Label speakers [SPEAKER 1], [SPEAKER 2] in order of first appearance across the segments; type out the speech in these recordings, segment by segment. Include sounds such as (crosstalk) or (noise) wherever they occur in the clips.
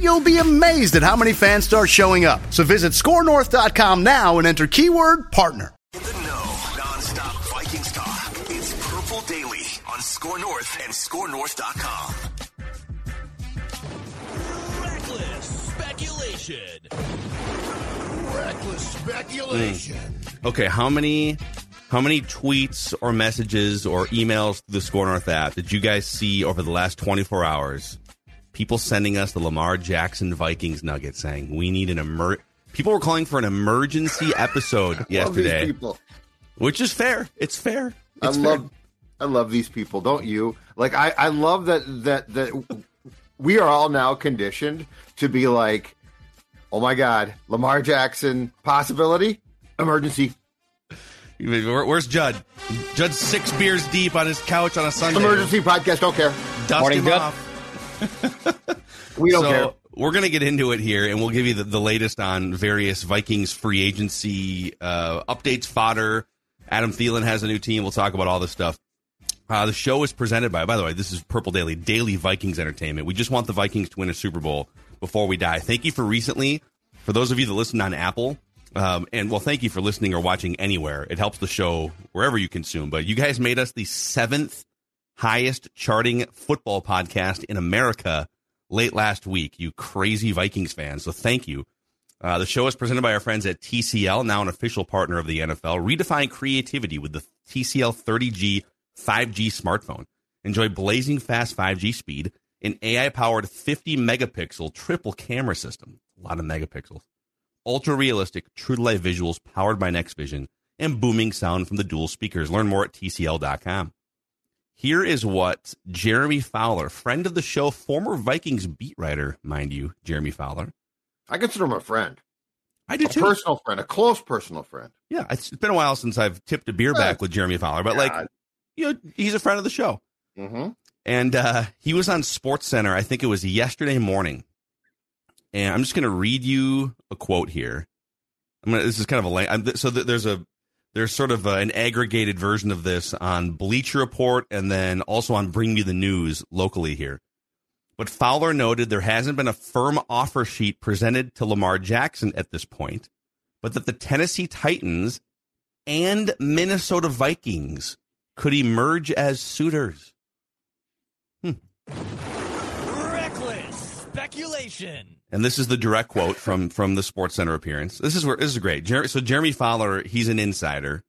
[SPEAKER 1] you'll be amazed at how many fans start showing up. So visit scorenorth.com now and enter keyword partner.
[SPEAKER 2] In the know, non-stop Vikings talk. It's Purple Daily on Score North and ScoreNorth.com.
[SPEAKER 3] Reckless speculation.
[SPEAKER 4] Reckless speculation. Hmm.
[SPEAKER 5] Okay, how many how many tweets or messages or emails through the Score North app did you guys see over the last 24 hours? People sending us the Lamar Jackson Vikings nugget saying we need an emer. People were calling for an emergency episode (laughs)
[SPEAKER 4] Love
[SPEAKER 5] yesterday,
[SPEAKER 4] these people.
[SPEAKER 5] which is fair. It's fair.
[SPEAKER 4] I
[SPEAKER 5] It's
[SPEAKER 4] love. I love these people, don't you? Like I, I love that that that we are all now conditioned to be like, oh my God, Lamar Jackson possibility, emergency,
[SPEAKER 5] Where's Judd? Judd's six beers deep on his couch on a Sunday.
[SPEAKER 4] emergency podcast. Don't care.
[SPEAKER 5] Dust
[SPEAKER 6] Morning,
[SPEAKER 5] him
[SPEAKER 6] Judd.
[SPEAKER 5] off. (laughs)
[SPEAKER 4] We don't
[SPEAKER 5] so
[SPEAKER 4] care.
[SPEAKER 5] we're going to get into it here, and we'll give you the, the latest on various Vikings free agency uh, updates, fodder. Adam Thielen has a new team. We'll talk about all this stuff. Uh, the show is presented by, by the way, this is Purple Daily, Daily Vikings Entertainment. We just want the Vikings to win a Super Bowl before we die. Thank you for recently, for those of you that listen on Apple, um, and well, thank you for listening or watching anywhere. It helps the show wherever you consume. But you guys made us the seventh highest charting football podcast in America late last week, you crazy Vikings fans. So thank you. Uh, the show is presented by our friends at TCL, now an official partner of the NFL. Redefine creativity with the TCL 30G 5G smartphone. Enjoy blazing fast 5G speed, an AI powered 50 megapixel triple camera system. A lot of megapixels. Ultra realistic, true to life visuals powered by Next Vision, and booming sound from the dual speakers. Learn more at TCL.com. Here is what Jeremy Fowler, friend of the show, former Vikings beat writer, mind you, Jeremy Fowler.
[SPEAKER 4] I consider him a friend,
[SPEAKER 5] I do
[SPEAKER 4] a
[SPEAKER 5] too.
[SPEAKER 4] personal friend, a close personal friend.
[SPEAKER 5] yeah, it's been a while since I've tipped a beer back with Jeremy Fowler, but like, you know, he's a friend of the show.
[SPEAKER 4] Mm-hmm.
[SPEAKER 5] And uh, he was on Sports Center, I think it was yesterday morning. And I'm just going to read you a quote here. I'm gonna, this is kind of a I'm, so th- there's a there's sort of a, an aggregated version of this on Bleacher Report and then also on Bring Me the News locally here. But Fowler noted there hasn't been a firm offer sheet presented to Lamar Jackson at this point, but that the Tennessee Titans and Minnesota Vikings could emerge as suitors.
[SPEAKER 3] Reckless speculation.
[SPEAKER 5] And this is the direct quote from from the Sports Center appearance. This is where this is great. Jer- so Jeremy Fowler, he's an insider.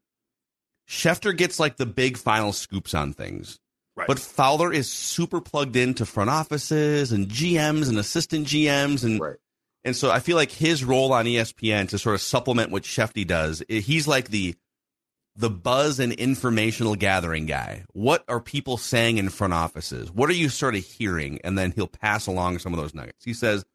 [SPEAKER 5] Schefter gets like the big final scoops on things.
[SPEAKER 4] Right.
[SPEAKER 5] But Fowler is super plugged into front offices and GMs and assistant GMs and
[SPEAKER 4] Right.
[SPEAKER 5] and so I feel like his role on ESPN to sort of supplement what Shefty does, he's like the the buzz and informational gathering guy. What are people saying in front offices? What are you sort of hearing? And then he'll pass along some of those nuggets. He says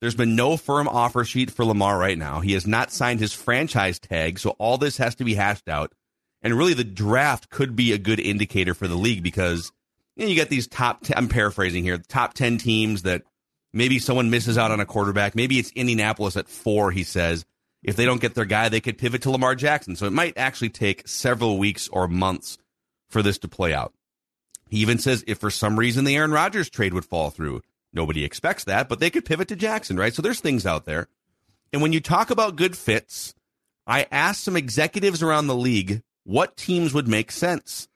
[SPEAKER 5] there's been no firm offer sheet for Lamar right now. He has not signed his franchise tag, so all this has to be hashed out. And really, the draft could be a good indicator for the league because you, know, you get these top. 10, I'm paraphrasing here. Top ten teams that maybe someone misses out on a quarterback. Maybe it's Indianapolis at four. He says if they don't get their guy, they could pivot to Lamar Jackson. So it might actually take several weeks or months for this to play out. He even says if for some reason the Aaron Rodgers trade would fall through, nobody expects that, but they could pivot to Jackson, right? So there's things out there. And when you talk about good fits, I asked some executives around the league what teams would make sense.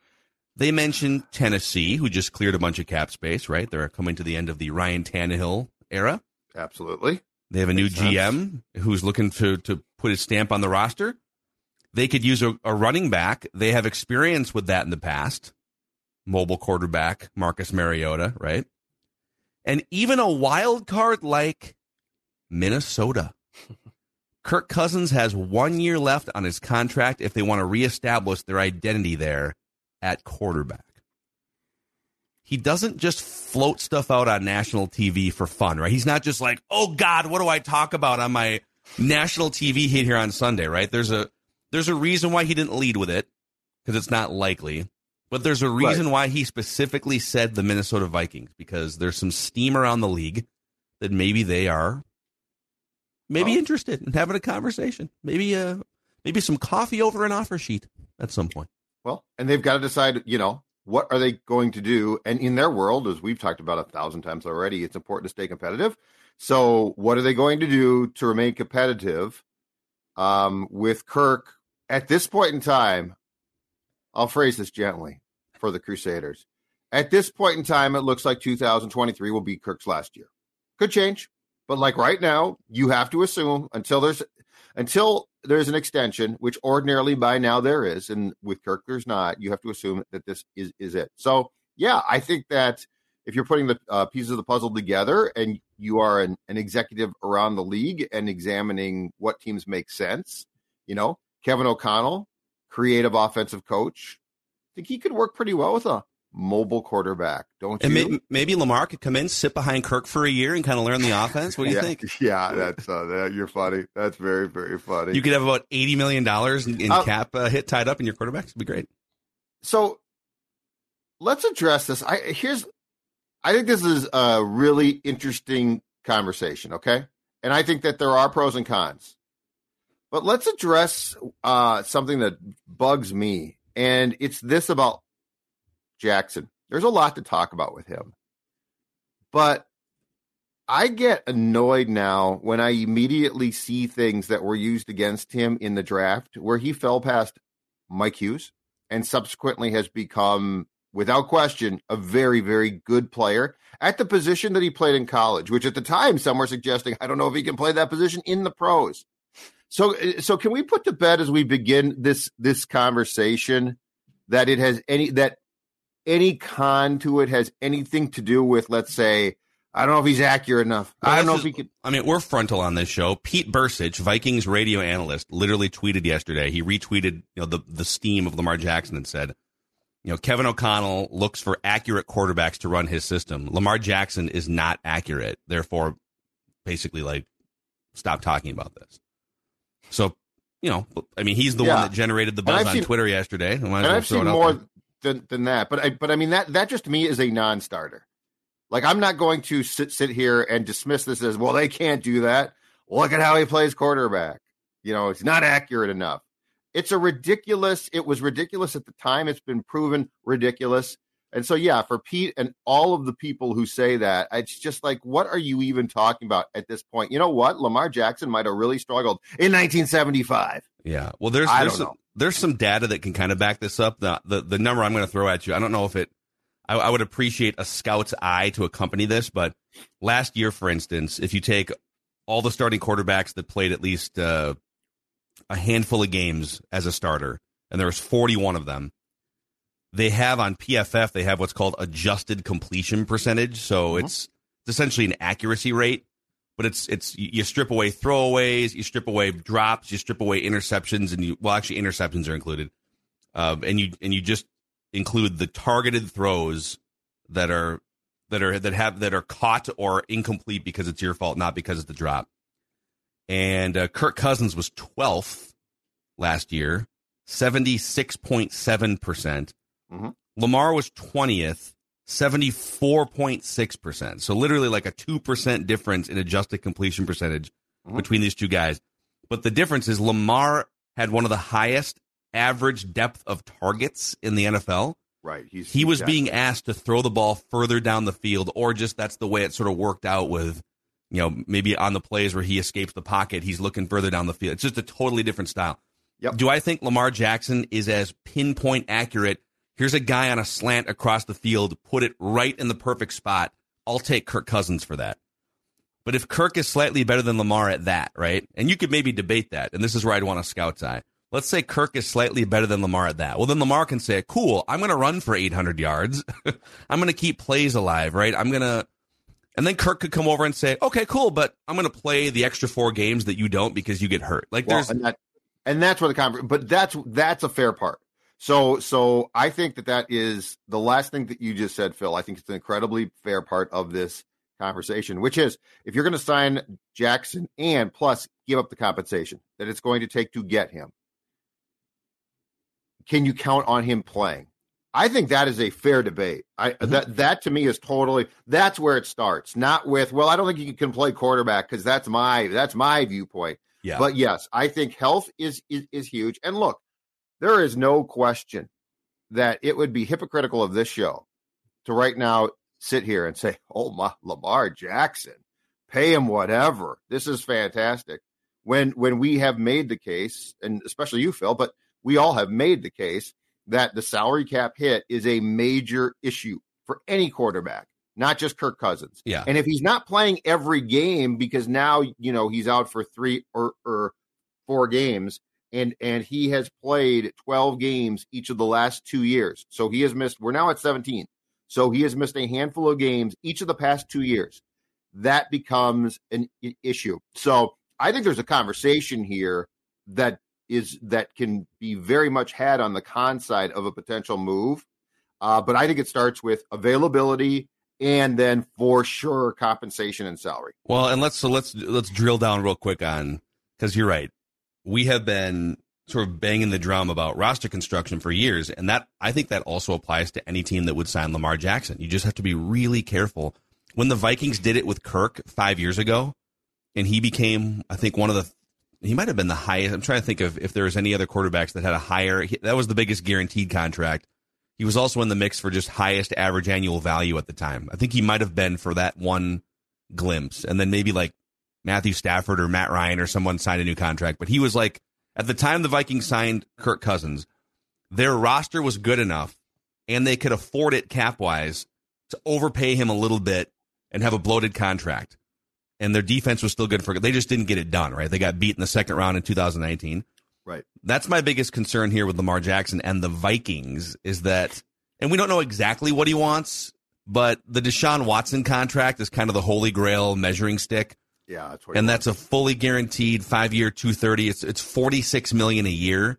[SPEAKER 5] They mentioned Tennessee, who just cleared a bunch of cap space, right? They're coming to the end of the Ryan Tannehill era.
[SPEAKER 4] Absolutely.
[SPEAKER 5] They have a new
[SPEAKER 4] Makes sense.
[SPEAKER 5] GM who's looking to to put his stamp on the roster. They could use a, a running back. They have experience with that in the past. Mobile quarterback, Marcus Mariota, right? And even a wild card like Minnesota. (laughs) Kirk Cousins has one year left on his contract if they want to reestablish their identity there at quarterback. He doesn't just float stuff out on national TV for fun, right? He's not just like, oh God, what do I talk about on my national TV hit here on Sunday, right? There's a there's a reason why he didn't lead with it because it's not likely. But there's a reason right. why he specifically said the Minnesota Vikings because there's some steam around the league that maybe they are maybe oh. interested in having a conversation. Maybe uh maybe some coffee over an offer sheet at some point.
[SPEAKER 4] Well, and they've got to decide, you know, what are they going to do? And in their world, as we've talked about a thousand times already, it's important to stay competitive. So, what are they going to do to remain competitive um, with Kirk at this point in time? I'll phrase this gently for the Crusaders. At this point in time, it looks like 2023 will be Kirk's last year. Could change, but like right now, you have to assume until there's until there's an extension, which ordinarily by now there is, and with Kirk there's not. You have to assume that this is is it. So yeah, I think that if you're putting the uh, pieces of the puzzle together and you are an, an executive around the league and examining what teams make sense, you know, Kevin O'Connell, creative offensive coach, think he could work pretty well with a mobile quarterback, don't
[SPEAKER 5] and
[SPEAKER 4] you?
[SPEAKER 5] Maybe, maybe, Lamar could come in, sit behind Kirk for a year, and kind of learn the offense. What do you
[SPEAKER 4] yeah,
[SPEAKER 5] think? (laughs)
[SPEAKER 4] Yeah, that's uh, that, you're funny. That's very very funny.
[SPEAKER 5] You could have about eighty million dollars in, in uh, cap uh, hit tied up in your quarterbacks. It'd be great.
[SPEAKER 4] So let's address this. I here's. I think this is a really interesting conversation. Okay, and I think that there are pros and cons. But let's address uh, something that bugs me, and it's this about Jackson. There's a lot to talk about with him. But I get annoyed now when I immediately see things that were used against him in the draft where he fell past Mike Hughes and subsequently has become, without question, a very, very good player at the position that he played in college, which at the time some were suggesting, I don't know if he can play that position in the pros. So, so can we put to bed as we begin this this conversation that it has any that any con to it has anything to do with, let's say, I don't know if he's accurate enough. Well, I don't know if he could.
[SPEAKER 5] I mean, we're frontal on this show. Pete Bercich, Vikings radio analyst, literally tweeted yesterday. He retweeted, you know, the the steam of Lamar Jackson and said, you know, Kevin O'Connell looks for accurate quarterbacks to run his system. Lamar Jackson is not accurate. Therefore, basically, like, stop talking about this. So, you know, I mean, he's the yeah. one that generated the buzz on seen, Twitter yesterday.
[SPEAKER 4] And I've seen more than than that. But I but I mean that that just to me is a non-starter. Like I'm not going to sit sit here and dismiss this as well. They can't do that. Look at how he plays quarterback. You know, it's not accurate enough. It's a ridiculous. It was ridiculous at the time. It's been proven ridiculous. And so, yeah, for Pete and all of the people who say that, it's just like, what are you even talking about at this point? You know what? Lamar Jackson might have really struggled in 1975.
[SPEAKER 5] Yeah. Well, there's there's some, there's some data that can kind of back this up. The the, the number I'm going to throw at you, I don't know if it. I, I would appreciate a scout's eye to accompany this, but last year, for instance, if you take all the starting quarterbacks that played at least uh, a handful of games as a starter, and there was 41 of them they have on PFF, they have what's called adjusted completion percentage. So mm-hmm. it's, it's essentially an accuracy rate, but it's it's you strip away throwaways, you strip away drops, you strip away interceptions, and you well actually interceptions are included, um, and you and you just include the targeted throws that are that are that have that are caught or incomplete because it's your fault, not because it's the drop. And uh, Kirk Cousins was 12th last year, 76.7 percent. Mm-hmm. Lamar was 20th, 74.6%. So literally like a 2% difference in adjusted completion percentage mm-hmm. between these two guys. But the difference is Lamar had one of the highest average depth of targets in the NFL.
[SPEAKER 4] Right.
[SPEAKER 5] He's, he was being asked to throw the ball further down the field, or just that's the way it sort of worked out with, you know, maybe on the plays where he escapes the pocket, he's looking further down the field. It's just a totally different style. Yep. Do I think Lamar Jackson is as pinpoint accurate Here's a guy on a slant across the field, put it right in the perfect spot. I'll take Kirk Cousins for that. But if Kirk is slightly better than Lamar at that, right? And you could maybe debate that, and this is where I'd want a scout's eye. Let's say Kirk is slightly better than Lamar at that. Well, then Lamar can say, "Cool, I'm going to run for 800 yards. (laughs) I'm going to keep plays alive, right? I'm going to." And then Kirk could come over and say, "Okay, cool, but I'm going to play the extra four games that you don't because you get hurt." Like
[SPEAKER 4] Well,
[SPEAKER 5] there's
[SPEAKER 4] and, that, and that's where the conversation. But that's that's a fair part. So so I think that that is the last thing that you just said, Phil. I think it's an incredibly fair part of this conversation, which is if you're going to sign Jackson and plus give up the compensation that it's going to take to get him, can you count on him playing? I think that is a fair debate. I
[SPEAKER 5] Mm-hmm.
[SPEAKER 4] that that to me is totally that's where it starts. Not with well, I don't think you can play quarterback because that's my that's my viewpoint.
[SPEAKER 5] yeah.
[SPEAKER 4] But yes, I think health is, is is huge. And look, there is no question that it would be hypocritical of this show to right now sit here and say, "Oh my, Lamar Jackson, pay him whatever. This is fantastic." When when we have made the case, and especially you, Phil, but we all have made the case that the salary cap hit is a major issue for any quarterback, not just Kirk Cousins.
[SPEAKER 5] Yeah.
[SPEAKER 4] And if he's not playing every game because now you know he's out for three or, or four games, and and he has played twelve games each of the last two years, so he has missed. We're now at seventeen, so he has missed a handful of games each of the past two years. That becomes an issue. So I think there's a conversation here that is that can be very much had on the con side of a potential move. Uh, but I think it starts with availability and then for sure compensation and salary.
[SPEAKER 5] Well, and let's so let's let's drill down real quick on because you're right. We have been sort of banging the drum about roster construction for years, and that I think that also applies to any team that would sign Lamar Jackson. You just have to be really careful. When the Vikings did it with Kirk five years ago, and he became, I think, one of the he might have been the highest. I'm trying to think of if there was any other quarterbacks that had a higher. That was the biggest guaranteed contract. He was also in the mix for just highest average annual value at the time. I think he might have been for that one glimpse, and then maybe like Matthew Stafford or Matt Ryan or someone signed a new contract. But he was like at the time the Vikings signed Kirk Cousins, their roster was good enough, and they could afford it cap wise to overpay him a little bit and have a bloated contract. And their defense was still good for. They just didn't get it done right. They got beat in the second round in 2019
[SPEAKER 4] Right.
[SPEAKER 5] that's my biggest concern here with Lamar Jackson and the Vikings is that, and we don't know exactly what he wants, but the Deshaun Watson contract is kind of the holy grail measuring stick,
[SPEAKER 4] Yeah, that's what.
[SPEAKER 5] and that's a fully guaranteed five year, two thirty. It's it's forty six million a year.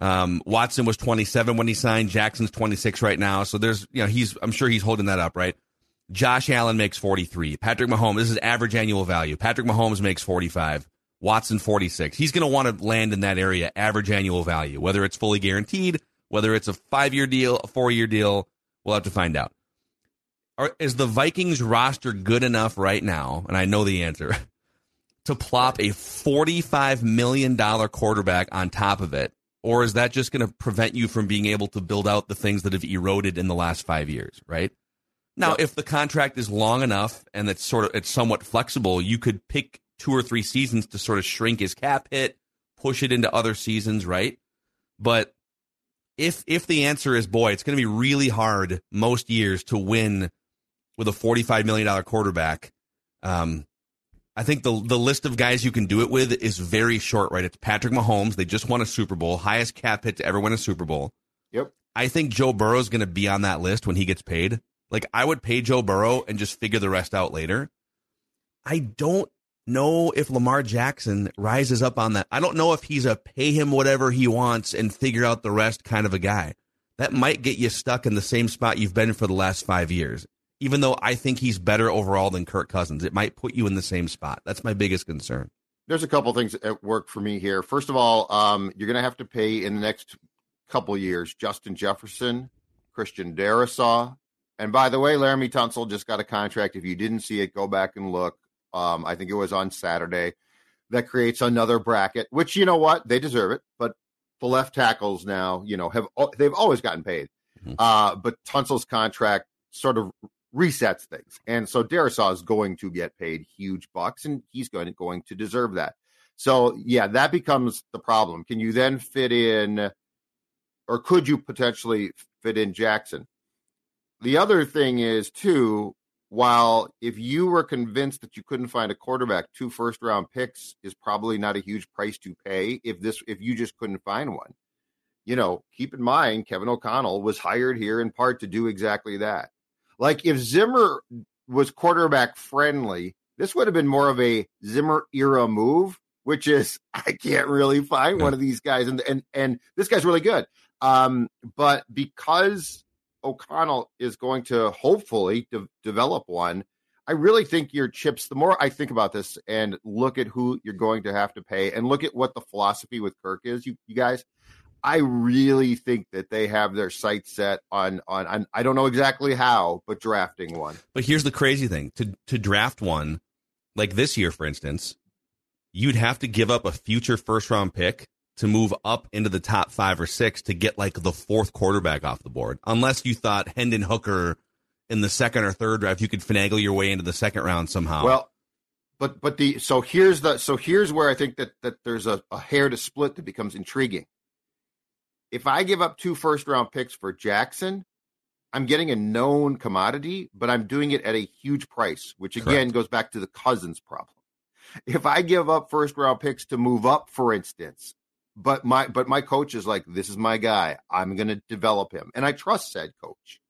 [SPEAKER 5] Um, Watson was twenty seven when he signed. Jackson's twenty six right now, so there's you know he's I'm sure he's holding that up right. Josh Allen makes 43. Patrick Mahomes, this is average annual value. Patrick Mahomes makes 45. Watson 46. He's going to want to land in that area, average annual value, whether it's fully guaranteed, whether it's a five year deal, a four year deal. We'll have to find out. Are, is the Vikings roster good enough right now? And I know the answer (laughs) to plop a $45 million quarterback on top of it? Or is that just going to prevent you from being able to build out the things that have eroded in the last five years, right? Now,
[SPEAKER 4] Yep.
[SPEAKER 5] if the contract is long enough and it's sort of it's somewhat flexible, you could pick two or three seasons to sort of shrink his cap hit, push it into other seasons, right? But if if the answer is boy, it's going to be really hard most years to win with a forty-five million dollar quarterback. Um, I think the the list of guys you can do it with is very short, right? It's Patrick Mahomes. They just won a Super Bowl, highest cap hit to ever win a Super Bowl.
[SPEAKER 4] Yep.
[SPEAKER 5] I think Joe Burrow is going to be on that list when he gets paid. Like I would pay Joe Burrow and just figure the rest out later. I don't know if Lamar Jackson rises up on that. I don't know if he's a pay him whatever he wants and figure out the rest kind of a guy. That might get you stuck in the same spot you've been for the last five years. Even though I think he's better overall than Kirk Cousins, it might put you in the same spot. That's my biggest concern.
[SPEAKER 4] There's a couple things at work for me here. First of all, um, you're going to have to pay in the next couple years Justin Jefferson, Christian Darrisaw, and by the way, Laremy Tunsil just got a contract. If you didn't see it, go back and look. Um, I think it was on Saturday. That creates another bracket, which you know what they deserve it. But the left tackles now, you know, have they've always gotten paid.
[SPEAKER 5] Mhm.
[SPEAKER 4] Uh, but Tunsil's contract sort of resets things, and so Darrisaw is going to get paid huge bucks, and he's going to, going to deserve that. So yeah, that becomes the problem. Can you then fit in, or could you potentially fit in Jackson? The other thing is too while if you were convinced that you couldn't find a quarterback, two first round picks is probably not a huge price to pay if this if you just couldn't find one. You know, keep in mind Kevin O'Connell was hired here in part to do exactly that. Like if Zimmer was quarterback friendly, this would have been more of a Zimmer era move, which is (laughs) I can't really find one of these guys and and and this guy's really good. Um, but because O'Connell is going to hopefully de- develop one. I really think your chips, the more I think about this and look at who you're going to have to pay and look at what the philosophy with Kirk is, you, you guys, I really think that they have their sights set on, on, on, I don't know exactly how, but drafting one.
[SPEAKER 5] But here's the crazy thing to, to draft one, like this year, for instance, you'd have to give up a future first round pick to move up into the top five or six to get like the fourth quarterback off the board, unless you thought Hendon Hooker in the second or third draft, you could finagle your way into the second round somehow.
[SPEAKER 4] Well, but but the so here's the so here's where I think that that there's a, a hair to split that becomes intriguing. If I give up two first round picks for Jackson, I'm getting a known commodity, but I'm doing it at a huge price, which again
[SPEAKER 5] Correct.
[SPEAKER 4] goes back to the Cousins problem. If I give up first round picks to move up, for instance, but my but my coach is like, this is my guy. I'm going to develop him, and I trust said coach.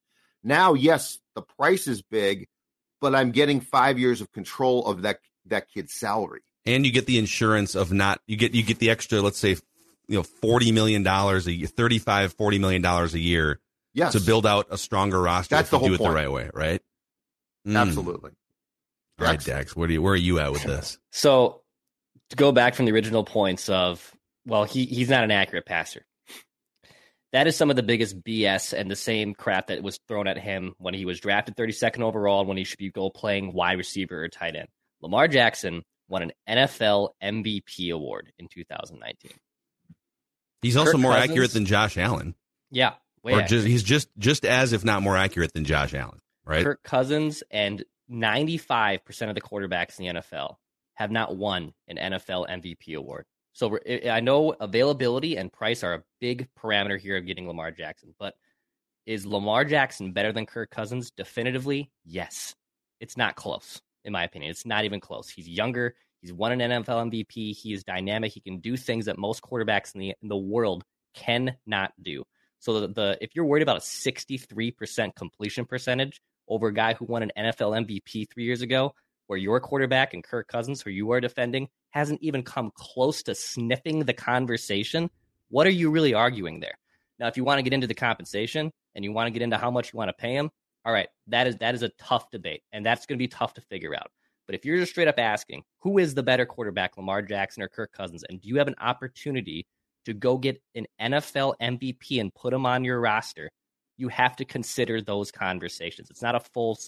[SPEAKER 4] Now, yes, the price is big, but I'm getting five years of control of that that kid's salary.
[SPEAKER 5] and you get the insurance of not you get you get the extra let's say you know 40 million dollars a year 35 40 million dollars a year
[SPEAKER 4] Yes,
[SPEAKER 5] to build out a stronger roster
[SPEAKER 4] That's
[SPEAKER 5] if
[SPEAKER 4] the
[SPEAKER 5] you
[SPEAKER 4] whole
[SPEAKER 5] do it
[SPEAKER 4] point.
[SPEAKER 5] the right way right Mm.
[SPEAKER 4] absolutely.
[SPEAKER 5] all right
[SPEAKER 4] Dex.
[SPEAKER 5] Dax where do you where are you at with this (laughs)
[SPEAKER 6] So to go back from the original points of well, he he's not an accurate passer. That is some of the biggest BS and the same crap that was thrown at him when he was drafted 32nd overall and when he should be go playing wide receiver or tight end. Lamar Jackson won an NFL MVP award in 2019.
[SPEAKER 5] He's also
[SPEAKER 6] Kirk
[SPEAKER 5] more
[SPEAKER 6] Cousins?
[SPEAKER 5] accurate than Josh Allen
[SPEAKER 6] Yeah, way
[SPEAKER 5] or just he's just just as if not more accurate than Josh Allen right
[SPEAKER 6] Kirk Cousins and 95% of the quarterbacks in the NFL have not won an NFL MVP award. So I I know availability and price are a big parameter here of getting Lamar Jackson, but is Lamar Jackson better than Kirk Cousins? Definitively, yes. It's not close, in my opinion. It's not even close. He's younger. He's won an NFL MVP. He is dynamic. He can do things that most quarterbacks in the in the world cannot do. So the, the if you're worried about a 63% completion percentage over a guy who won an NFL MVP three years ago, where your quarterback and Kirk Cousins, who you are defending, hasn't even come close to sniffing the conversation, what are you really arguing there? Now, if you want to get into the compensation and you want to get into how much you want to pay him, all right, that is that is a tough debate, and that's going to be tough to figure out. But if you're just straight up asking who is the better quarterback, Lamar Jackson or Kirk Cousins, and do you have an opportunity to go get an NFL MVP and put him on your roster, you have to consider those conversations. It's not a full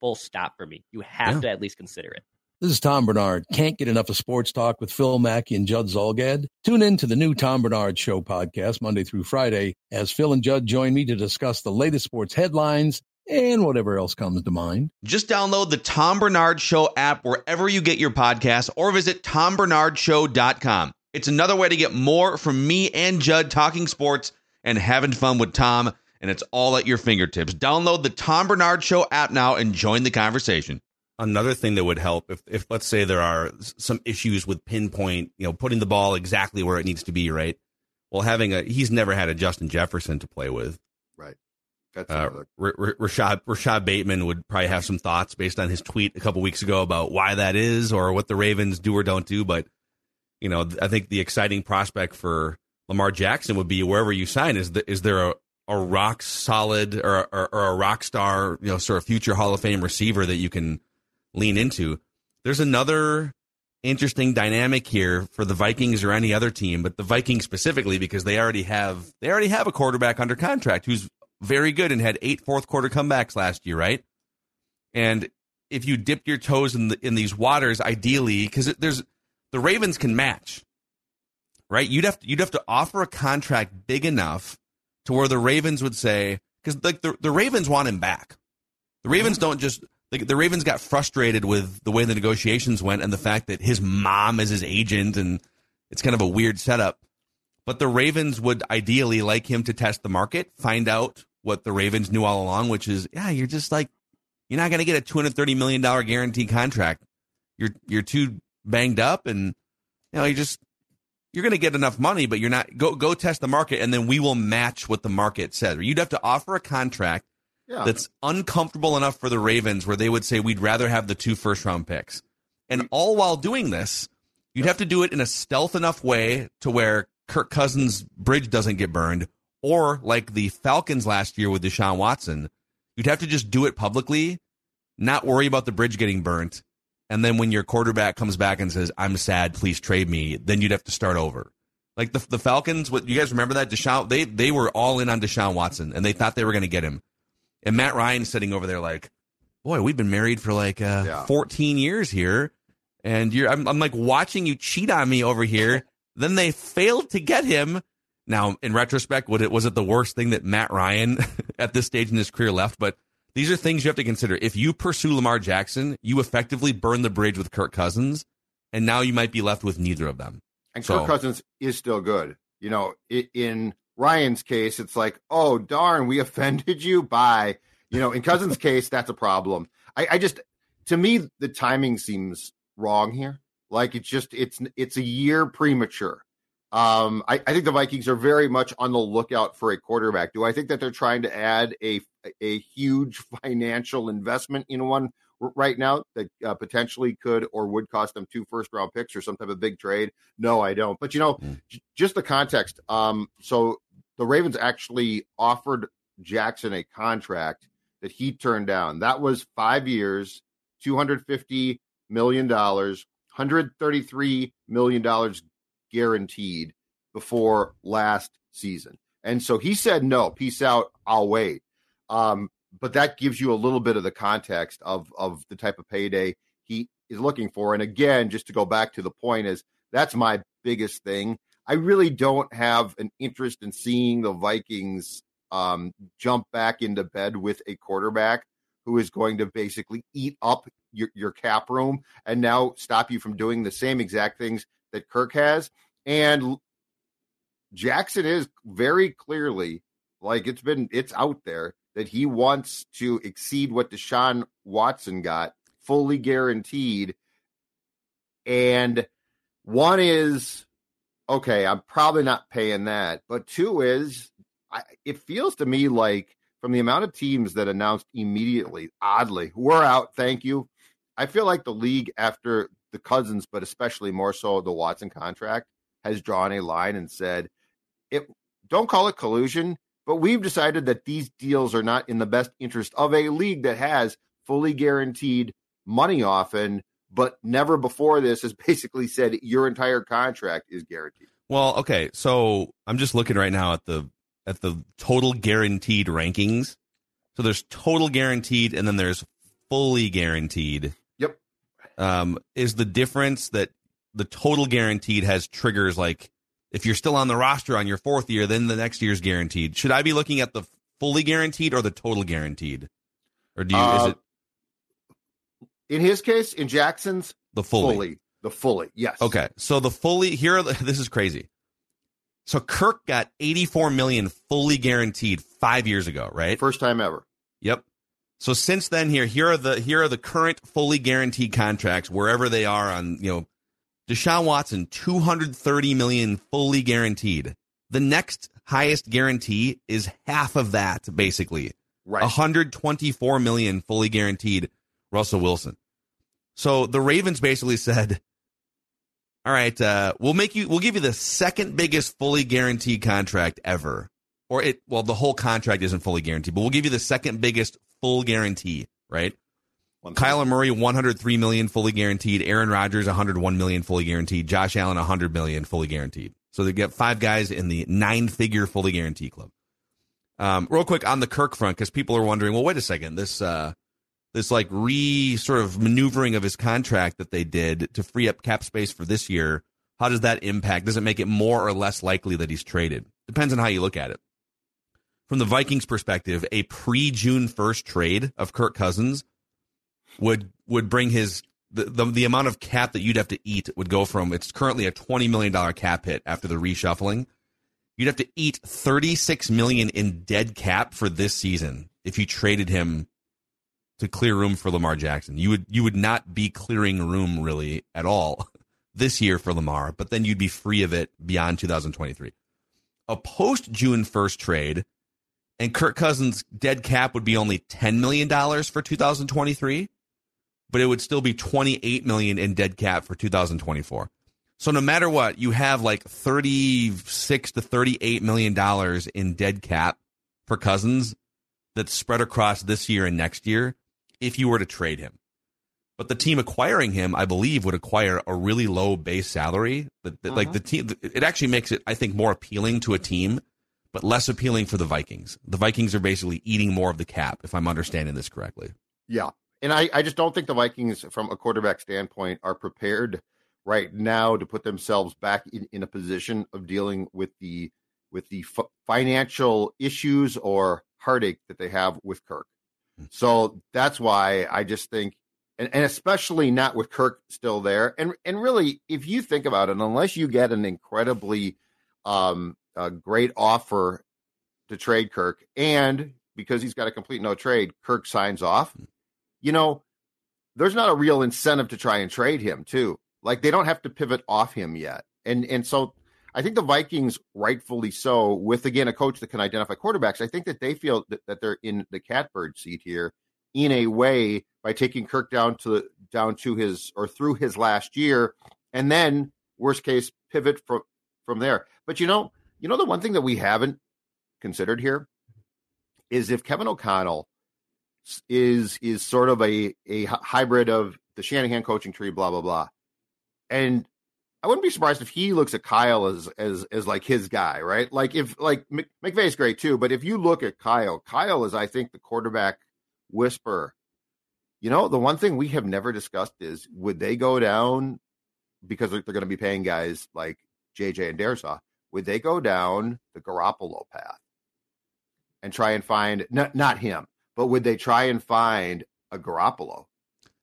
[SPEAKER 6] full stop for me. You have
[SPEAKER 5] Yeah.
[SPEAKER 6] to at least consider it.
[SPEAKER 7] This is Tom Barnard. Can't get enough of sports talk with Phil Mackey and Judd Zolgad? Tune in to the new Tom Barnard Show podcast Monday through Friday as Phil and Judd join me to discuss the latest sports headlines and whatever else comes to mind.
[SPEAKER 5] Just download the Tom Barnard Show app wherever you get your podcasts or visit tombarnardshow.com. It's another way to get more from me and Judd talking sports and having fun with Tom, and it's all at your fingertips. Download the Tom Barnard Show app now and join the conversation. Another thing that would help if, if let's say there are some issues with pinpoint, you know, putting the ball exactly where it needs to be, right? Well, having a he's never had a Justin Jefferson to play with. Uh. R- R- Rashad Rashad Bateman would probably have some thoughts based on his tweet a couple weeks ago about why that is or what the Ravens do or don't do. But you know, I think the exciting prospect for Lamar Jackson would be wherever you sign is the, is there a, a rock solid or, or, or a rock star, you know, sort of future Hall of Fame receiver that you can lean into. There's another interesting dynamic here for the Vikings or any other team, but the Vikings specifically because they already have they already have a quarterback under contract who's very good and had eight fourth quarter comebacks last year, right? And if you dipped your toes in the, in these waters, ideally, because there's the Ravens can match, right? You'd have to, you'd have to offer a contract big enough to where the Ravens would say because like the the Ravens want him back. The Ravens don't just the, the Ravens got frustrated with the way the negotiations went and the fact that his mom is his agent and it's kind of a weird setup. But the Ravens would ideally like him to test the market, find out what the Ravens knew all along, which is, yeah, you're just like, You're not going to get a 230 million dollar guarantee contract. You're you're too banged up, and you know you just you're going to get enough money, but you're not go go test the market, and then we will match what the market says. You'd have to offer a contract
[SPEAKER 4] Yeah.
[SPEAKER 5] that's uncomfortable enough for the Ravens, where they would say we'd rather have the two first round picks, and mm-hmm. all while doing this, you'd have to do it in a stealth enough way to where Kirk Cousins' bridge doesn't get burned, or like the Falcons last year with Deshaun Watson, you'd have to just do it publicly, not worry about the bridge getting burnt, and then when your quarterback comes back and says, "I'm sad, please trade me," then you'd have to start over. Like the the Falcons, what you guys remember that Deshaun? They they were all in on Deshaun Watson, and they thought they were going to get him. And Matt Ryan sitting over there like, "Boy, we've been married for like uh,
[SPEAKER 4] Yeah.
[SPEAKER 5] 14 years here, and you're I'm, I'm like watching you cheat on me over here." (laughs) then they failed to get him. Now, in retrospect, would it was it the worst thing that Matt Ryan (laughs) at this stage in his career left? But these are things you have to consider. If you pursue Lamar Jackson, you effectively burn the bridge with Kirk Cousins, and now you might be left with neither of them.
[SPEAKER 4] And
[SPEAKER 5] So-
[SPEAKER 4] Kirk Cousins is still good. You know, in Ryan's case, it's like, oh darn, we (laughs) offended you by, you know, in Cousins' (laughs) case, that's a problem. I, I just, to me, the timing seems wrong here. Like it's just, it's it's a year premature. Um, I, I think the Vikings are very much on the lookout for a quarterback. Do I think that they're trying to add a a huge (laughs) financial investment in one right now that uh, potentially could or would cost them two first round picks or some type of big trade? No, I don't. But you know, j- just the context. Um, so the Ravens actually offered Jackson a contract that he turned down. That was five years, two hundred fifty million dollars, hundred thirty three million dollars guaranteed before last season. And so he said, no, peace out. I'll wait. Um, but that gives you a little bit of the context of, of the type of payday he is looking for. And again, just to go back to the point is that's my biggest thing. I really don't have an interest in seeing the Vikings um, jump back into bed with a quarterback who is going to basically eat up your, your cap room and now stop you from doing the same exact things that Kirk has. And Jackson is very clearly like it's been it's out there that he wants to exceed what Deshaun Watson got, fully guaranteed. And one is okay, I'm probably not paying that, but two is I, it feels to me like from the amount of teams that announced immediately, oddly, we're out, thank you. I feel like the league after the Cousins, but especially more so the Watson contract, has drawn a line and said, "It don't call it collusion, but we've decided that these deals are not in the best interest of a league that has fully guaranteed money often, but never before this has (laughs) basically said your entire contract is guaranteed."
[SPEAKER 5] Well, okay, so I'm just looking right now at the at the total guaranteed rankings. So there's total guaranteed, and then there's fully guaranteed. Um, is the difference that the total guaranteed has triggers like if you're still on the roster on your fourth year, then the next year's guaranteed. Should I be looking at the fully guaranteed or the total guaranteed, or do you is
[SPEAKER 4] Uh,
[SPEAKER 5] it
[SPEAKER 4] In his case, in Jackson's,
[SPEAKER 5] the fully?
[SPEAKER 4] fully, the fully, yes.
[SPEAKER 5] Okay, so the fully here. Are (laughs) the, this is crazy. So Kirk got 84 million fully guaranteed five years ago, right?
[SPEAKER 4] first time ever.
[SPEAKER 5] Yep. So since then, here here are the here are the current fully guaranteed contracts wherever they are on you know, Deshaun Watson 230 million fully guaranteed. The next highest guarantee is half of that, basically.
[SPEAKER 4] Right.
[SPEAKER 5] 124 million fully guaranteed. Russell Wilson. So the Ravens basically said, "All right, uh, we'll make you. We'll give you the second biggest fully guaranteed contract ever, or it. Well, the whole contract isn't fully guaranteed, but we'll give you the second biggest full guarantee. Right? Kyler Murray, 103 million fully guaranteed. Aaron Rodgers, 101 million fully guaranteed. Josh Allen, 100 million fully guaranteed. So they get five guys in the nine-figure fully guaranteed club. Um, real quick on the Kirk front, because people are wondering, well, wait a second, this uh, this like re sort of maneuvering of his contract that they did to free up cap space for this year. How does that impact? Does it make it more or less likely that he's traded? Depends on how you look at it. From the Vikings' perspective, a pre June first trade of Kirk Cousins would would bring his the, the the amount of cap that you'd have to eat would go from it's currently a twenty million dollar cap hit after the reshuffling. You'd have to eat thirty six million in dead cap for this season if you traded him to clear room for Lamar Jackson. You would you would not be clearing room really at all (laughs) this year for Lamar, but then you'd be free of it beyond 2023. A post June 1st trade and Kirk Cousins dead cap would be only $10 million for 2023, but it would still be 28 million in dead cap for 2024. So no matter what, you have like 36 to 38 million dollars in dead cap for Cousins that's spread across this year and next year if you were to trade him. But the team acquiring him, I believe, would acquire a really low base salary. Like
[SPEAKER 4] Uh-huh.
[SPEAKER 5] the team, it actually makes it, I think, more appealing to a team, but less appealing for the Vikings. The Vikings are basically eating more of the cap, if I'm understanding this correctly.
[SPEAKER 4] Yeah. And I, I just don't think the Vikings, from a quarterback standpoint, are prepared right now to put themselves back in, in a position of dealing with the with the f- financial issues or heartache that they have with Kirk. So that's why I just think, and, and especially not with Kirk still there, and and really, if you think about it, unless you get an incredibly um, a great offer to trade Kirk, and because he's got a complete no trade, Kirk signs off. Hmm. You know, there's not a real incentive to try and trade him too. Like they don't have to pivot off him yet, and and so I think the Vikings, rightfully so, with again a coach that can identify quarterbacks. I think that they feel that, that they're in the catbird seat here in a way by taking Kirk down to down to his or through his last year, and then worst case pivot from from there. But you know, you know the one thing that we haven't considered here is if Kevin O'Connell is is sort of a a hybrid of the Shanahan coaching tree, blah blah blah, and I wouldn't be surprised if he looks at Kyle as as as like his guy, right? Like if like Mc- McVay's great too, but if you look at Kyle, Kyle is I think the quarterback whisper. You know, the one thing we have never discussed is would they go down because they're, they're going to be paying guys like JJ and Darrisaw? Would they go down the Garoppolo path and try and find not not him, but would they try and find a Garoppolo?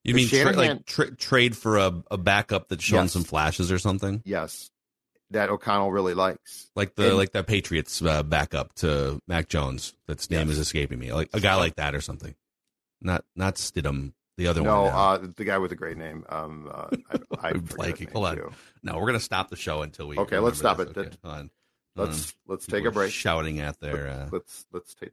[SPEAKER 5] You mean tra- like tra- trade for a, a backup that's shown
[SPEAKER 4] Yes.
[SPEAKER 5] some flashes or something,
[SPEAKER 4] Yes, that O'Connell really likes.
[SPEAKER 5] like the
[SPEAKER 4] And-
[SPEAKER 5] like that Patriots uh, backup to Mac Jones. That's name
[SPEAKER 4] Yes.
[SPEAKER 5] is escaping me. Like a guy like that or something. Not not Stidham. The other
[SPEAKER 4] no,
[SPEAKER 5] one. now.
[SPEAKER 4] uh, the guy with the great name. Um, uh, I, (laughs) I
[SPEAKER 5] I'm blanking. Hold on.
[SPEAKER 4] too.
[SPEAKER 5] No, we're gonna stop the show until we.
[SPEAKER 4] Okay, let's stop
[SPEAKER 5] this.
[SPEAKER 4] it.
[SPEAKER 5] Okay, hold on.
[SPEAKER 4] Let's let's take a break.
[SPEAKER 5] Shouting at their.
[SPEAKER 4] Let-
[SPEAKER 5] Uh,
[SPEAKER 4] let's let's take.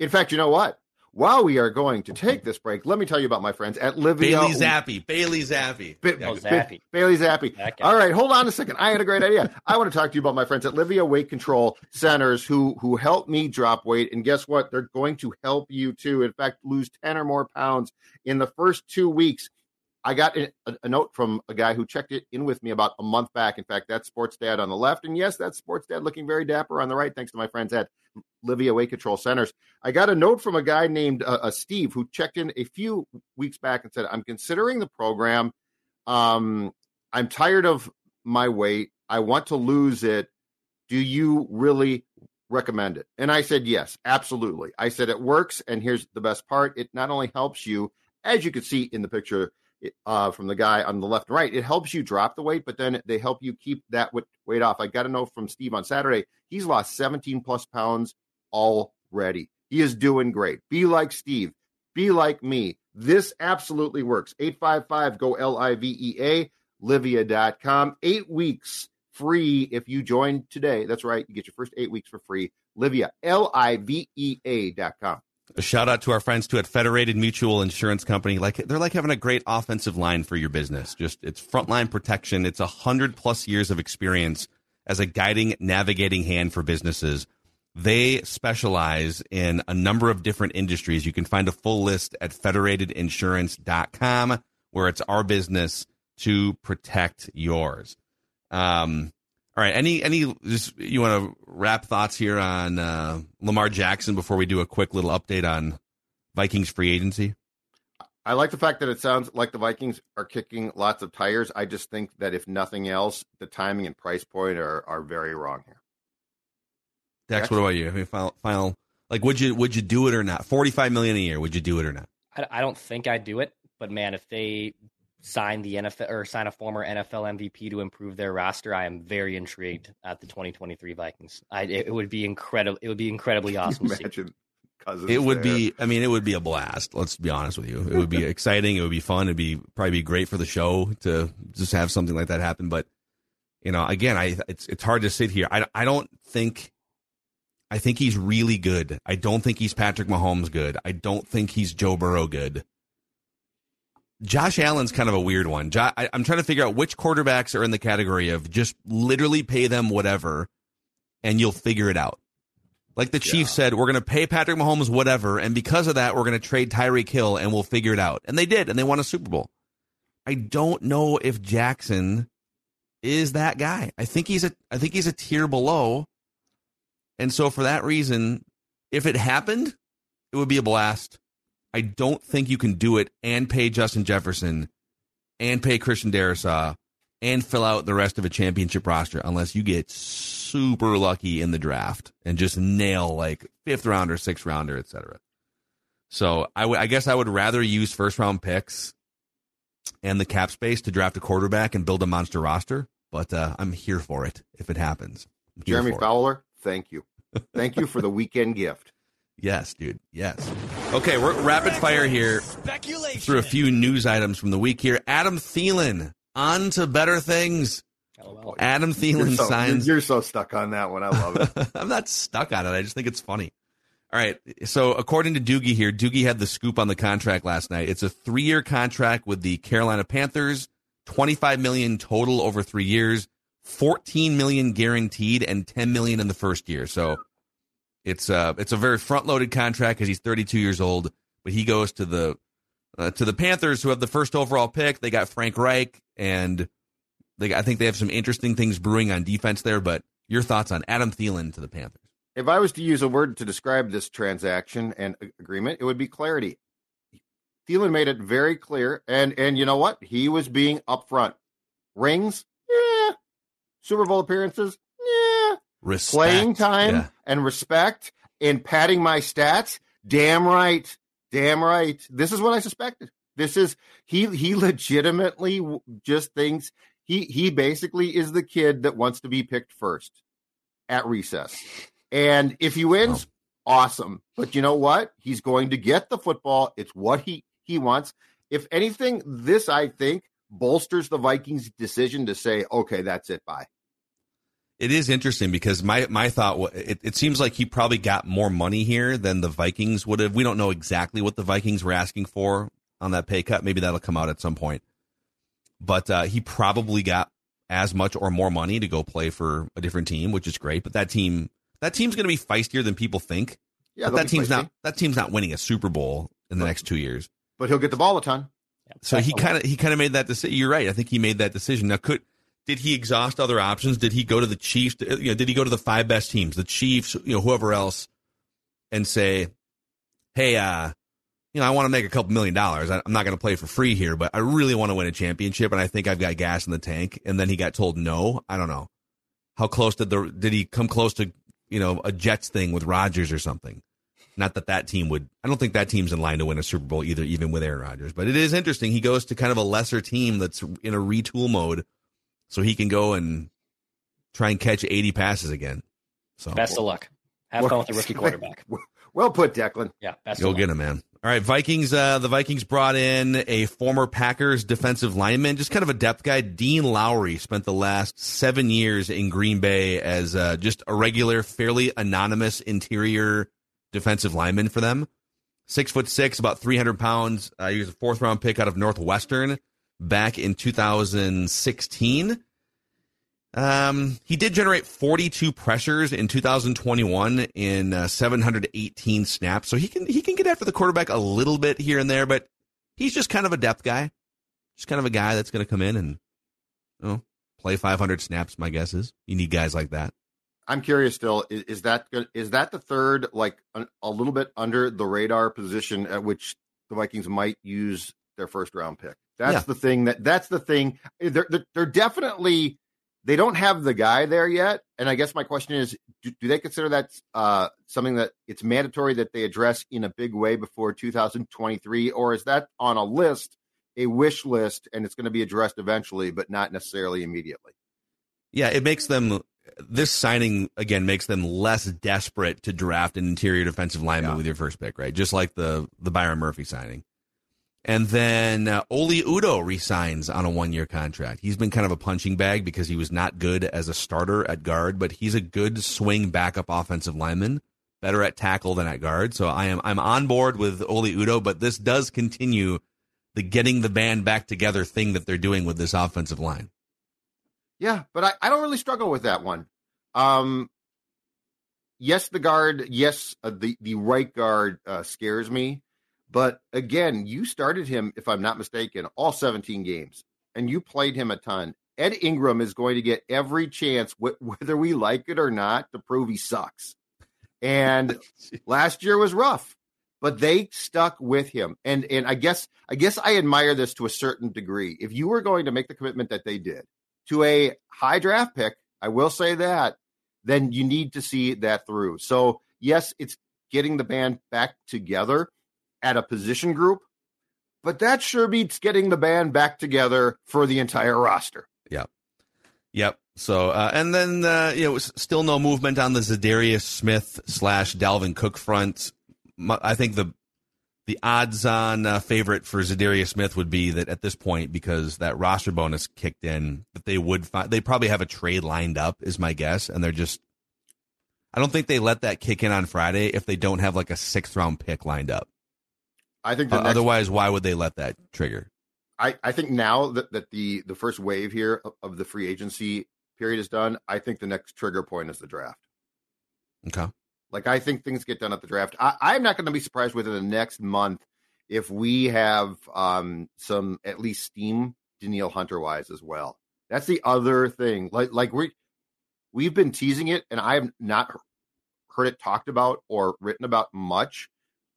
[SPEAKER 4] In fact, you know what? While we are going to take this break, let me tell you about my friends at Livea.
[SPEAKER 5] Bailey Zappe. Bailey Zappe.
[SPEAKER 4] Ba-
[SPEAKER 6] Oh,
[SPEAKER 5] good.
[SPEAKER 6] Zappe.
[SPEAKER 4] Bailey
[SPEAKER 6] Zappe.
[SPEAKER 4] All right, hold on a second. I had a great idea. I want to talk to you about my friends at Livea Weight Control Centers who who helped me drop weight, and guess what? They're going to help you too. In fact, lose ten or more pounds in the first two weeks. I got a, a note from a guy who checked it in with me about a month back. In fact, that's Sports Dad on the left, and yes, that's Sports Dad looking very dapper on the right. Thanks to my friends at Livea Weight Control Centers. I got a note from a guy named uh, uh, Steve who checked in a few weeks back and said, "I'm considering the program. Um, I'm tired of my weight. I want to lose it. Do you really recommend it?" And I said, "Yes, absolutely." I said it works, and here's the best part: it not only helps you, as you can see in the picture uh, from the guy on the left and right, it helps you drop the weight, but then they help you keep that weight off. I got to know from Steve on Saturday. He's lost 17 plus pounds already. He is doing great. Be like Steve. Be like me. This absolutely works. 855 go L I V E A, Livea.com. Eight weeks free if you join today. That's right. You get your first eight weeks for free. Livea, L I V E A.com.
[SPEAKER 5] A shout out to our friends too at Federated Mutual Insurance Company. Like they're like having a great offensive line for your business. Just it's frontline protection. It's a hundred plus years of experience as a guiding, navigating hand for businesses. They specialize in a number of different industries. You can find a full list at federatedinsurance.com where it's our business to protect yours. Um, all right. Any any just you want to wrap thoughts here on uh, Lamar Jackson before we do a quick little update on Vikings free agency?
[SPEAKER 4] I like the fact that it sounds like the Vikings are kicking lots of tires. I just think that if nothing else, the timing and price point are, are very wrong here.
[SPEAKER 5] Dex, what about you? I mean, final, final like would you would you do it or not? Forty five million a year. Would you do it or not?
[SPEAKER 6] I, I don't think I'd do it, but man, if they sign the NFL or sign a former NFL MVP to improve their roster, I am very intrigued at the 2023 Vikings. I it, it would be incredible. It would be incredibly (laughs) awesome. to see.
[SPEAKER 4] Imagine Cousins
[SPEAKER 5] It would
[SPEAKER 4] there.
[SPEAKER 5] be. I mean, it would be a blast. Let's be honest with you. It would be (laughs) exciting. It would be fun. It'd be probably be great for the show to just have something like that happen. But you know, again, I it's it's hard to sit here. I I don't think. I think he's really good. I don't think he's Patrick Mahomes good. I don't think he's Joe Burrow good. Josh Allen's kind of a weird one. Jo- I, I'm trying to figure out which quarterbacks are in the category of just literally pay them whatever, and you'll figure it out. Like the Chiefs said, we're going to pay Patrick Mahomes whatever, and because of that, we're going to trade Tyreek Hill, and we'll figure it out. And they did, and they won a Super Bowl. I don't know if Jackson is that guy. I think he's a I think he's a tier below. And so for that reason, if it happened, it would be a blast. I don't think you can do it and pay Justin Jefferson and pay Christian Darrisaw and fill out the rest of a championship roster unless you get super lucky in the draft and just nail like fifth rounder, sixth rounder, etc. So I would- I guess I would rather use first round picks and the cap space to draft a quarterback and build a monster roster. But uh, I'm here for it if it happens.
[SPEAKER 4] Jeremy
[SPEAKER 5] for it.
[SPEAKER 4] Fowler. Thank you, thank you for the weekend gift. (laughs)
[SPEAKER 5] Yes, dude. Yes. Okay, we're rapid fire here through a few news items from the week here. Adam Thielen on to better things.
[SPEAKER 6] LOL.
[SPEAKER 5] Adam
[SPEAKER 4] You're
[SPEAKER 5] Thielen
[SPEAKER 4] so,
[SPEAKER 5] signs.
[SPEAKER 4] you're so stuck on that one. I love it. (laughs)
[SPEAKER 5] I'm not stuck on it. I just think it's funny. All right. So according to Doogie here, Doogie had the scoop on the contract last night. It's a three-year contract with the Carolina Panthers, 25 million total over three years, 14 million guaranteed, and 10 million in the first year. So it's uh it's a very front-loaded contract because he's 32 years old, but he goes to the uh, to the Panthers who have the first overall pick. They got Frank Reich, and they I think they have some interesting things brewing on defense there. But your thoughts on Adam Thielen to the Panthers?
[SPEAKER 4] if I was to use a word to describe this transaction and agreement, it would be clarity. Thielen made it very clear, and and you know what? He was being upfront. Rings, yeah. Super Bowl appearances.
[SPEAKER 5] Respect.
[SPEAKER 4] Playing time
[SPEAKER 5] Yeah.
[SPEAKER 4] and respect and padding my stats. Damn right, damn right. This is what I suspected. This is he. He legitimately just thinks he he basically is the kid that wants to be picked first at recess. And if he wins, awesome. But you know what? He's going to get the football. It's what he he wants. If anything, this I think bolsters the Vikings' decision to say, okay, that's it. Bye.
[SPEAKER 5] It is interesting because my my thought it, it seems like he probably got more money here than the Vikings would have. We don't know exactly what the Vikings were asking for on that pay cut. Maybe that'll come out at some point. But uh, he probably got as much or more money to go play for a different team, which is great. But that team that team's going to be feistier than people think.
[SPEAKER 4] Yeah,
[SPEAKER 5] but that team's
[SPEAKER 4] feisty.
[SPEAKER 5] not that team's not winning a Super Bowl in the next two years.
[SPEAKER 4] But he'll get the ball a ton.
[SPEAKER 5] So he kind of he kind of made that decision. You're right. I think he made that decision. Now, could did he exhaust other options? Did he go to the Chiefs? You know, did he go to the five best teams, the Chiefs, you know, whoever else, and say, "Hey, uh, you know, I want to make a couple million dollars. I'm not going to play for free here, but I really want to win a championship, and I think I've got gas in the tank." And then he got told no. I don't know how close did the did he come close to you know a Jets thing with Rodgers or something. Not that that team would. I don't think that team's in line to win a Super Bowl either, even with Aaron Rodgers. But it is interesting. He goes to kind of a lesser team that's in a retool mode, so he can go and try and catch 80 passes again. So
[SPEAKER 6] Best of luck. Have fun with the rookie (laughs) quarterback.
[SPEAKER 4] Well put, Declan.
[SPEAKER 6] Yeah, best
[SPEAKER 5] Go
[SPEAKER 6] of luck.
[SPEAKER 5] get him, man. All right, Vikings. Uh, the Vikings brought in a former Packers defensive lineman, just kind of a depth guy. Dean Lowry spent the last seven years in Green Bay as uh, just a regular, fairly anonymous interior defensive lineman for them. Six foot six, about three hundred pounds. Uh, he was a fourth round pick out of Northwestern back in 2016. Um, he did generate 42 pressures in 2021 in uh, 718 snaps, so he can he can get after the quarterback a little bit here and there, but he's just kind of a depth guy, just kind of a guy that's going to come in and you know, play 500 snaps. My guess is you need guys like that.
[SPEAKER 4] I'm curious still. Is, is that that the third, like a, a little bit under the radar position at which the Vikings might use their first round pick? That's
[SPEAKER 5] Yeah.
[SPEAKER 4] the thing. That that's the thing. They're, they're they're definitely they don't have the guy there yet. And I guess my question is, do, do they consider that uh, something that it's mandatory that they address in a big way before 2023, or is that on a list, a wish list, and it's going to be addressed eventually, but not necessarily immediately?
[SPEAKER 5] Yeah, it makes them this signing again makes them less desperate to draft an interior defensive lineman
[SPEAKER 4] Yeah.
[SPEAKER 5] with your first pick, right? Just like the the Byron Murphy signing. And then uh, Oli Udoh resigns on a one year contract. He's been kind of a punching bag because he was not good as a starter at guard, but he's a good swing backup offensive lineman, better at tackle than at guard. So I am I'm on board with Oli Udoh, but this does continue the getting the band back together thing that they're doing with this offensive line.
[SPEAKER 4] Yeah, but I, I don't really struggle with that one. Um, yes, the guard, yes, uh, the the right guard uh, scares me, but again, you started him, if I'm not mistaken, all 17 games, and you played him a ton. Ed Ingram is going to get every chance, wh- (laughs) whether we like it or not, to prove he sucks. And (laughs) last year was rough, but they stuck with him, and and I guess I guess I admire this to a certain degree. If you were going to make the commitment that they did to a high draft pick, I will say that, then you need to see that through. So, yes, it's getting the band back together at a position group, but that sure beats getting the band back together for the entire roster.
[SPEAKER 5] Yep. Yep. So, uh, and then, uh, you know, still no movement on the Za'Darius Smith slash Dalvin Cook front. I think the the odds on uh, favorite for Za'Darius Smith would be that at this point, because that roster bonus kicked in, that they would find, they probably have a trade lined up, is my guess. And they're just, I don't think they let that kick in on Friday if they don't have like a sixth round pick lined up.
[SPEAKER 4] I think the
[SPEAKER 5] Uh, otherwise, why would they let that trigger?
[SPEAKER 4] I, I think now that, that the the first wave here of- of the free agency period is done, I think the next trigger point is the draft.
[SPEAKER 5] Okay.
[SPEAKER 4] Like I think things get done at the draft. I, I'm not going to be surprised within the next month if we have um, some at least steam Danielle Hunter wise as well. That's the other thing. Like like we we've been teasing it, and I have not heard it talked about or written about much.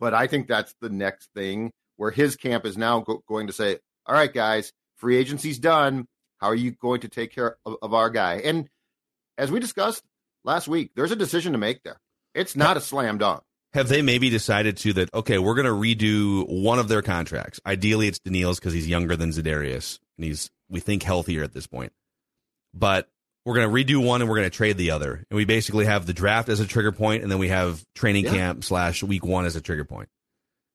[SPEAKER 4] But I think that's the next thing where his camp is now go- going to say, "All right, guys, free agency's done. How are you going to take care of, of our guy?" And as we discussed last week, there's a decision to make there. It's not a slam dunk.
[SPEAKER 5] Have they maybe decided to that? Okay, we're going to redo one of their contracts. Ideally, it's Danielle's because he's younger than Za'Darius, and he's we think healthier at this point. But we're going to redo one, and we're going to trade the other, and we basically have the draft as a trigger point, and then we have training
[SPEAKER 4] Yeah.
[SPEAKER 5] camp slash week one as a trigger point.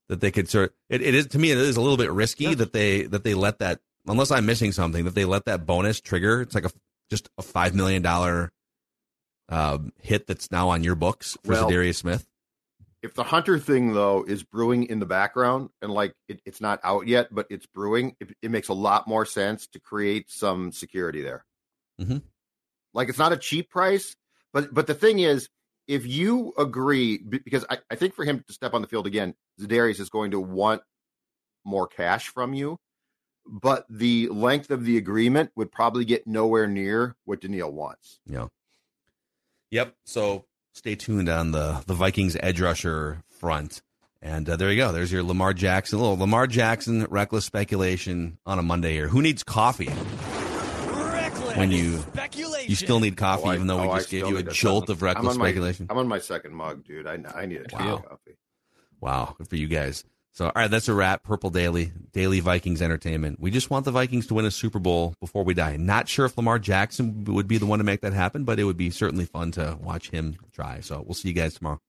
[SPEAKER 5] That they could sort. It, it is to me. It is a little bit risky
[SPEAKER 4] Yeah.
[SPEAKER 5] that they that they let that unless I'm missing something that they let that bonus trigger. It's like a just a five million dollar um, hit that's now on your books for
[SPEAKER 4] Well,
[SPEAKER 5] Za'Darius Smith.
[SPEAKER 4] If the Hunter thing though is brewing in the background and like it, it's not out yet, but it's brewing, it, it makes a lot more sense to create some security there.
[SPEAKER 5] Mhm.
[SPEAKER 4] Like it's not a cheap price, but but the thing is, if you agree, because I, I think for him to step on the field again, Za'Darius is going to want more cash from you, but the length of the agreement would probably get nowhere near what Danielle wants.
[SPEAKER 5] Yeah. Yep. So stay tuned on the the Vikings edge rusher front. And uh, there you go. There's your Lamar Jackson, little Lamar Jackson reckless speculation on a Monday here. Who needs coffee?
[SPEAKER 3] Reckless
[SPEAKER 5] When you- You still need coffee,
[SPEAKER 4] Oh, I-
[SPEAKER 5] even though
[SPEAKER 4] oh,
[SPEAKER 5] we
[SPEAKER 4] I
[SPEAKER 5] just gave you a jolt
[SPEAKER 4] I'm-
[SPEAKER 5] of reckless
[SPEAKER 4] I'm my-
[SPEAKER 5] speculation.
[SPEAKER 4] I'm on my second mug, dude. I I need a
[SPEAKER 5] Wow.
[SPEAKER 4] coffee.
[SPEAKER 5] Wow, good for you guys. So, all right, that's a wrap. Purple Daily, Daily Vikings Entertainment. We just want the Vikings to win a Super Bowl before we die. Not sure if Lamar Jackson would be the one to make that happen, but it would be certainly fun to watch him try. So, we'll see you guys tomorrow.